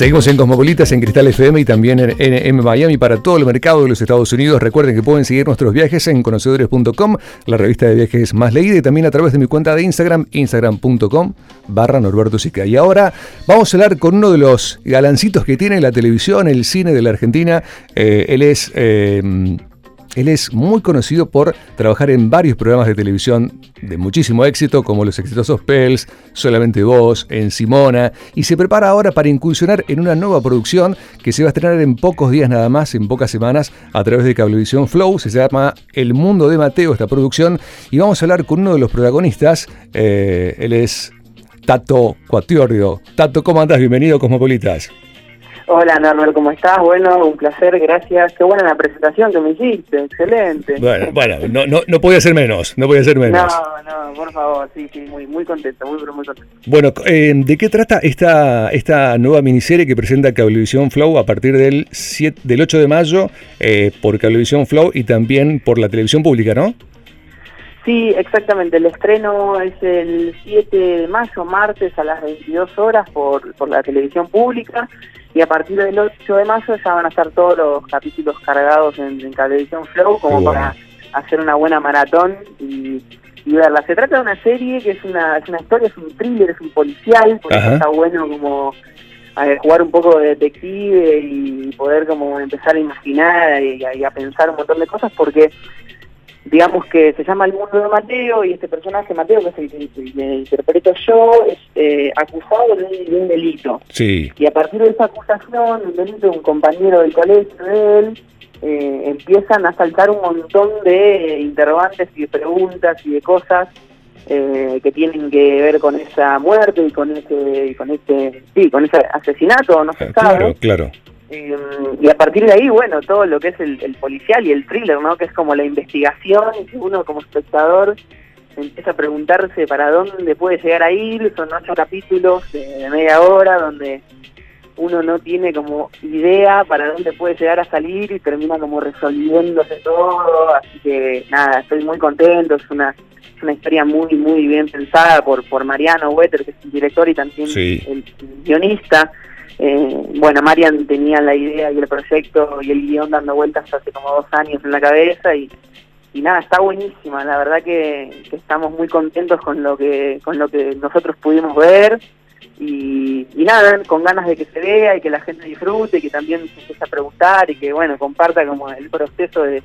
Seguimos en Cosmopolitas, en Cristal FM y también en, Miami para todo el mercado de los Estados Unidos. Recuerden que pueden seguir nuestros viajes en conocedores.com, la revista de viajes más leída, y también a través de mi cuenta de Instagram, instagram.com barra Norberto Sica. Y ahora vamos a hablar con uno de los galancitos que tiene la televisión, el cine de la Argentina. Eh, él es... Eh, él es muy conocido por trabajar en varios programas de televisión de muchísimo éxito, como Los Exitosos Pels, Solamente Vos, en Simona, y se prepara ahora para incursionar en una nueva producción que se va a estrenar en pocos días nada más, en pocas semanas, a través de Cablevisión Flow. Se llama El Mundo de Mateo, esta producción, y vamos a hablar con uno de los protagonistas. Eh, él es Tato Cuatiorio. Tato, ¿cómo andás? Bienvenido, Cosmopolitas. Hola Norbert, ¿cómo estás? Bueno, un placer, gracias. Qué buena la presentación que me hiciste, excelente. Bueno, bueno, no, no, no podía ser menos, no podía ser menos. No, no, por favor, sí, sí, muy, muy contento, muy, muy contento. Bueno, eh, ¿de qué trata esta, esta nueva miniserie que presenta Cablevisión Flow a partir del, 7, del 8 de mayo eh, por Cablevisión Flow y también por la televisión pública, no? Sí, exactamente. El estreno es el 7 de mayo, martes a las 22 horas por, por la televisión pública y a partir del 8 de mayo ya van a estar todos los capítulos cargados en, en Televisión Flow como para hacer una buena maratón y, verla. Se trata de una serie que es una, es una historia, es un thriller, es un policial, porque está bueno como jugar un poco de detective y poder como empezar a imaginar y a pensar un montón de cosas porque digamos que se llama El Mundo de Mateo y este personaje, Mateo, que es el que interpreto yo, es eh, acusado de un, delito. Sí. Y a partir de esa acusación, un delito de un compañero del colegio de él, eh, empiezan a saltar un montón de interrogantes y de preguntas y de cosas eh, que tienen que ver con esa muerte y con ese, con ese, sí, con ese asesinato, no se sabe. Claro, claro. Eh, y a partir de ahí, bueno, todo lo que es el, policial y el thriller, ¿no? Que es como la investigación y uno como espectador empieza a preguntarse para dónde puede llegar a ir. Son ocho capítulos de, media hora donde uno no tiene como idea para dónde puede llegar a salir y termina como resolviéndose todo. Así que nada, estoy muy contento. Es una, una historia muy, muy bien pensada por, por Mariano Wetter, que es el director y también el guionista. Eh, bueno, Marian tenía la idea y el proyecto y el guion dando vueltas hace como dos años en la cabeza y, y nada, está buenísima. La verdad que, estamos muy contentos con lo que con lo que nosotros pudimos ver y, nada, con ganas de que se vea y que la gente disfrute y que también se empiece a preguntar y que bueno comparta como el proceso de,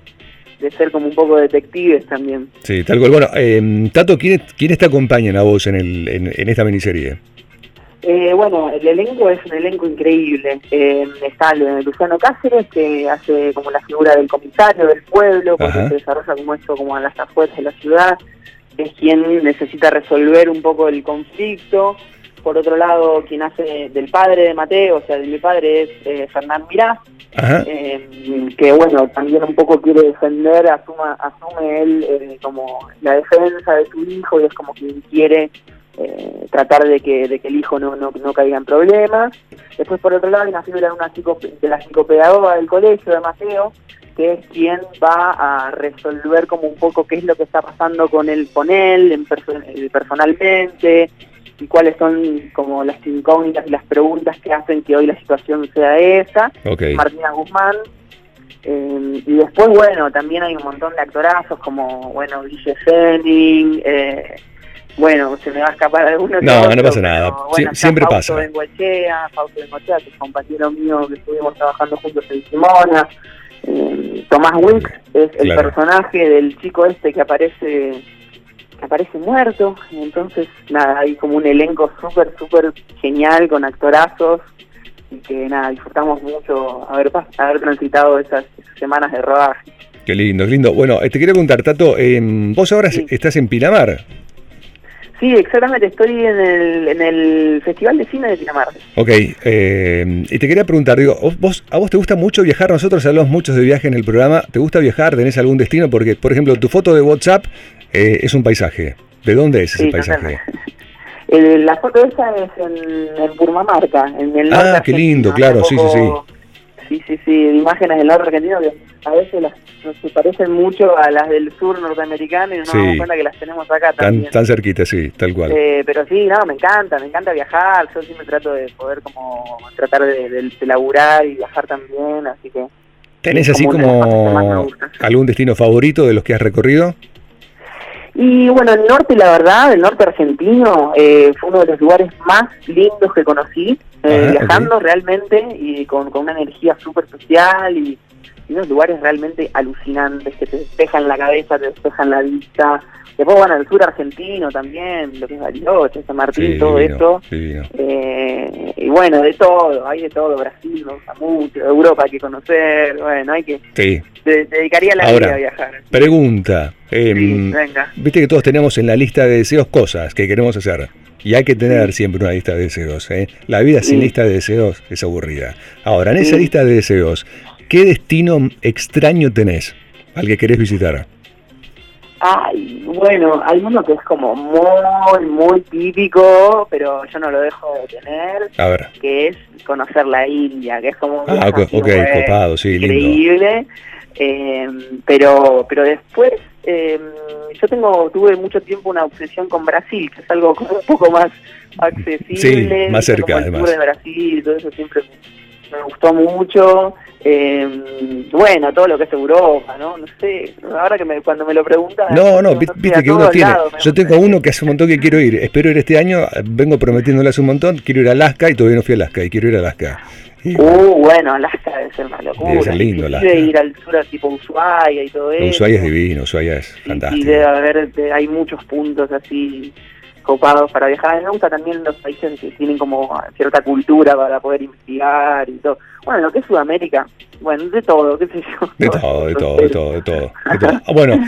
ser como un poco detectives también. Sí, tal cual. Bueno, eh, Tato, ¿quiénes, ¿quiénes te acompañan a vos en, el, en esta miniserie? Eh, bueno, el elenco es un elenco increíble. Eh, está Luciano Cáceres, que hace como la figura del comisario del pueblo, porque se desarrolla como esto, como a las afueras de la ciudad. Es quien necesita resolver un poco el conflicto. Por otro lado, quien hace del padre de Mateo, o sea, de mi padre, es eh, Fernán Mirá, eh, que bueno, también un poco quiere defender, asuma, asume él eh, como la defensa de su hijo y es como quien quiere eh, tratar de que, de que el hijo no, no, no, caiga en problemas. Después, por otro lado, hay una figura de, una de la psicopedagoga del colegio, de Mateo, que es quien va a resolver como un poco qué es lo que está pasando con él, con él en eh, personalmente, y cuáles son como las incógnitas y las preguntas que hacen que hoy la situación sea esa. Martina Guzmán. Eh, y después, bueno, también hay un montón de actorazos como, bueno, Guille Fenning, eh, bueno, se me va a escapar alguno. No, no pasa nada. siempre pasa. Fausto Bengoechea, Fausto Bengoechea, que es compañero mío que estuvimos trabajando juntos en Simona. Eh, Tomás Wick es el personaje del chico este que aparece que aparece muerto. Entonces, nada, hay como un elenco súper, súper genial con actorazos y que nada, disfrutamos mucho haber, haber transitado esas, semanas de rodaje. Qué lindo, qué lindo. Bueno, eh, te quería preguntar, Tato, eh, vos ahora estás en Pinamar. Sí, exactamente, estoy en el, en el Festival de Cine de Pinamar. Ok, eh, y te quería preguntar, digo, ¿vos, ¿a vos te gusta mucho viajar? Nosotros hablamos mucho de viaje en el programa. ¿Te gusta viajar? ¿Tenés algún destino? Porque, por ejemplo, tu foto de WhatsApp eh, es un paisaje. ¿De dónde es ese paisaje? la foto esa es en, en Purmamarca, en el Ah, qué lindo, claro, sí, sí, sí. Sí, sí, sí, imágenes del norte argentino que a veces las, se parecen mucho a las del sur norteamericano y no nos damos cuenta que las tenemos acá también. Tan, cerquita, sí, tal cual. Eh, pero sí, no, me encanta, me encanta viajar, yo siempre trato de poder como tratar de, de, laburar y viajar también, así que... ¿Tenés así como algún destino favorito de los que has recorrido? Y bueno, el norte, la verdad, el norte argentino eh, fue uno de los lugares más lindos que conocí, eh, viajando realmente y con, con una energía súper especial y y unos lugares realmente alucinantes que te despejan la cabeza, te despejan la vista. Después van al sur argentino también, lo que es Bariloche, San Martín, todo esto. Eh, y bueno, de todo, hay de todo. Brasil me gusta mucho, Europa hay que conocer, bueno, hay que... Te, dedicaría la vida a viajar. Pregunta. Em, viste que todos tenemos en la lista de deseos cosas que queremos hacer. Y hay que tener siempre una lista de deseos. ¿eh? La vida sin lista de deseos es aburrida. Ahora, en esa lista de deseos, ¿Qué destino extraño tenés al que querés visitar? Ay, bueno, hay uno que es como muy, muy típico, pero yo no lo dejo de tener. A ver. Que es conocer la India, que es como un ah, ok, copado, sí, increíble. Eh, pero, pero después eh, yo tengo, tuve mucho tiempo una obsesión con Brasil, que es algo como un poco más accesible. Sí, más cerca, además. de Brasil, todo eso siempre me gustó mucho. Eh, bueno, todo lo que es Europa, ¿no? No sé, ahora que me, cuando me lo preguntan... No, no, viste que uno tiene... Yo tengo uno que hace un montón que quiero ir, espero ir este año, vengo prometiéndole hace un montón, quiero ir a Alaska y todavía no fui a Alaska y quiero ir a Alaska. Uh, bueno, Alaska debe ser una locura. Debe ser lindo, Alaska. ir al sur tipo Ushuaia y todo eso. Ushuaia es divino, Ushuaia es fantástico. Y debe haber, hay muchos puntos así copados para viajar. Me gusta también los países que tienen como cierta cultura para poder investigar y todo. Bueno, lo que es Sudamérica, bueno, de todo, qué sé yo. De todo, de todo, de todo, de todo. Ah, bueno,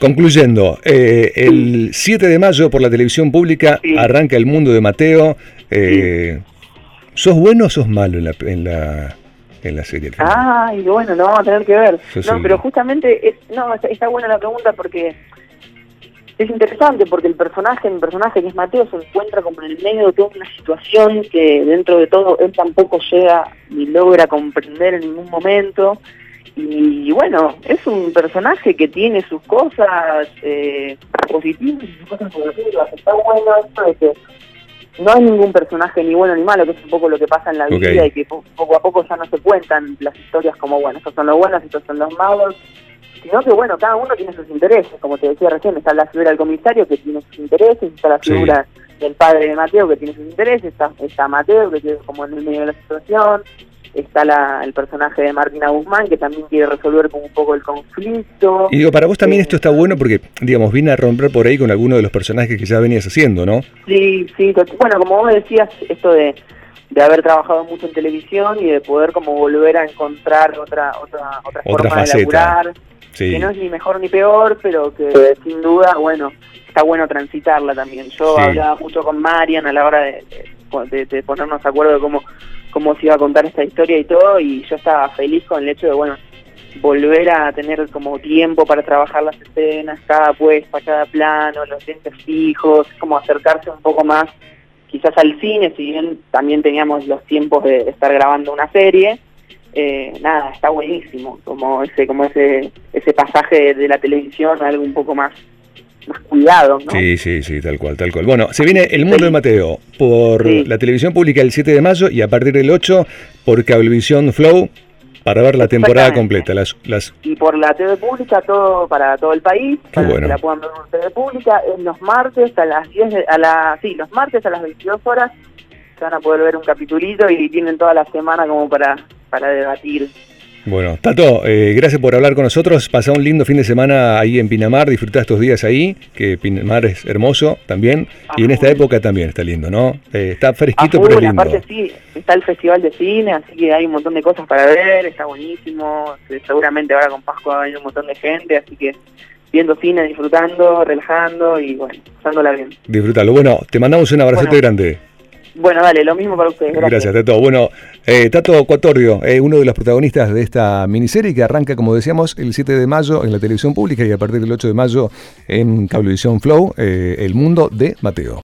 concluyendo, eh, el 7 de mayo por la televisión pública arranca El Mundo de Mateo. Eh, ¿Sos bueno o sos malo en la, en la, en la serie? Ay, bueno, lo vamos a tener que ver. no, pero justamente, es, no, está buena la pregunta porque es interesante porque el personaje, el personaje que es Mateo, se encuentra como en el medio de toda una situación que dentro de todo él tampoco llega ni logra comprender en ningún momento. Y, bueno, es un personaje que tiene sus cosas eh, positivas y sus cosas negativas. Está bueno esto de que no hay ningún personaje ni bueno ni malo, que es un poco lo que pasa en la vida y que poco a poco ya no se cuentan las historias como, bueno, estos son los buenos, estos son los malos, sino que bueno, cada uno tiene sus intereses, como te decía recién, está la figura del comisario que tiene sus intereses, está la figura del padre de Mateo que tiene sus intereses, está, está Mateo que tiene como en el medio de la situación, está la, el personaje de Martina Guzmán que también quiere resolver como un poco el conflicto. Y digo, para vos también esto está bueno porque, digamos, viene a romper por ahí con alguno de los personajes que ya venías haciendo, ¿no? Sí, sí, bueno, como vos decías, esto de de haber trabajado mucho en televisión y de poder como volver a encontrar otra otra otra, forma de laburar que no es ni mejor ni peor, pero que sin duda, bueno, está bueno transitarla también. Yo hablaba mucho con Marian a la hora de, de, ponernos de acuerdo de cómo, cómo se iba a contar esta historia y todo, y yo estaba feliz con el hecho de, bueno, volver a tener como tiempo para trabajar las escenas, cada puesta, cada plano, los lentes fijos, como acercarse un poco más quizás al cine, si bien también teníamos los tiempos de estar grabando una serie, eh, nada, está buenísimo, como ese, como ese, ese pasaje de la televisión, algo un poco más, más cuidado, ¿no? Sí, sí, sí, tal cual, tal cual. Bueno, se viene El Mundo de Mateo por la televisión pública el 7 de mayo y a partir del 8 por Cablevisión Flow para ver la temporada completa. Las, las... Y por la TV pública todo para todo el país, para que la puedan ver por TV pública, en los martes a las 10, a la, sí, los martes a las 22 horas se van a poder ver un capitulito y tienen toda la semana como para para debatir. Bueno, Tato, eh, gracias por hablar con nosotros. Pasá un lindo fin de semana ahí en Pinamar, disfrutá estos días ahí, que Pinamar es hermoso también. y en esta época también está lindo, ¿no? Eh, está fresquito, pero lindo. Aparte sí, está el Festival de Cine, así que hay un montón de cosas para ver, está buenísimo. Seguramente ahora con Pascua va a venir un montón de gente, así que viendo cine, disfrutando, relajando y bueno, pasándola bien. Disfrútalo. Bueno, te mandamos un abrazo grande. Bueno, dale, lo mismo para ustedes. Gracias, Gracias Tato. Bueno, eh, Tato Cuatorio, eh, uno de los protagonistas de esta miniserie que arranca, como decíamos, el 7 de mayo en la televisión pública y a partir del 8 de mayo en Cablevisión Flow, eh, El Mundo de Mateo.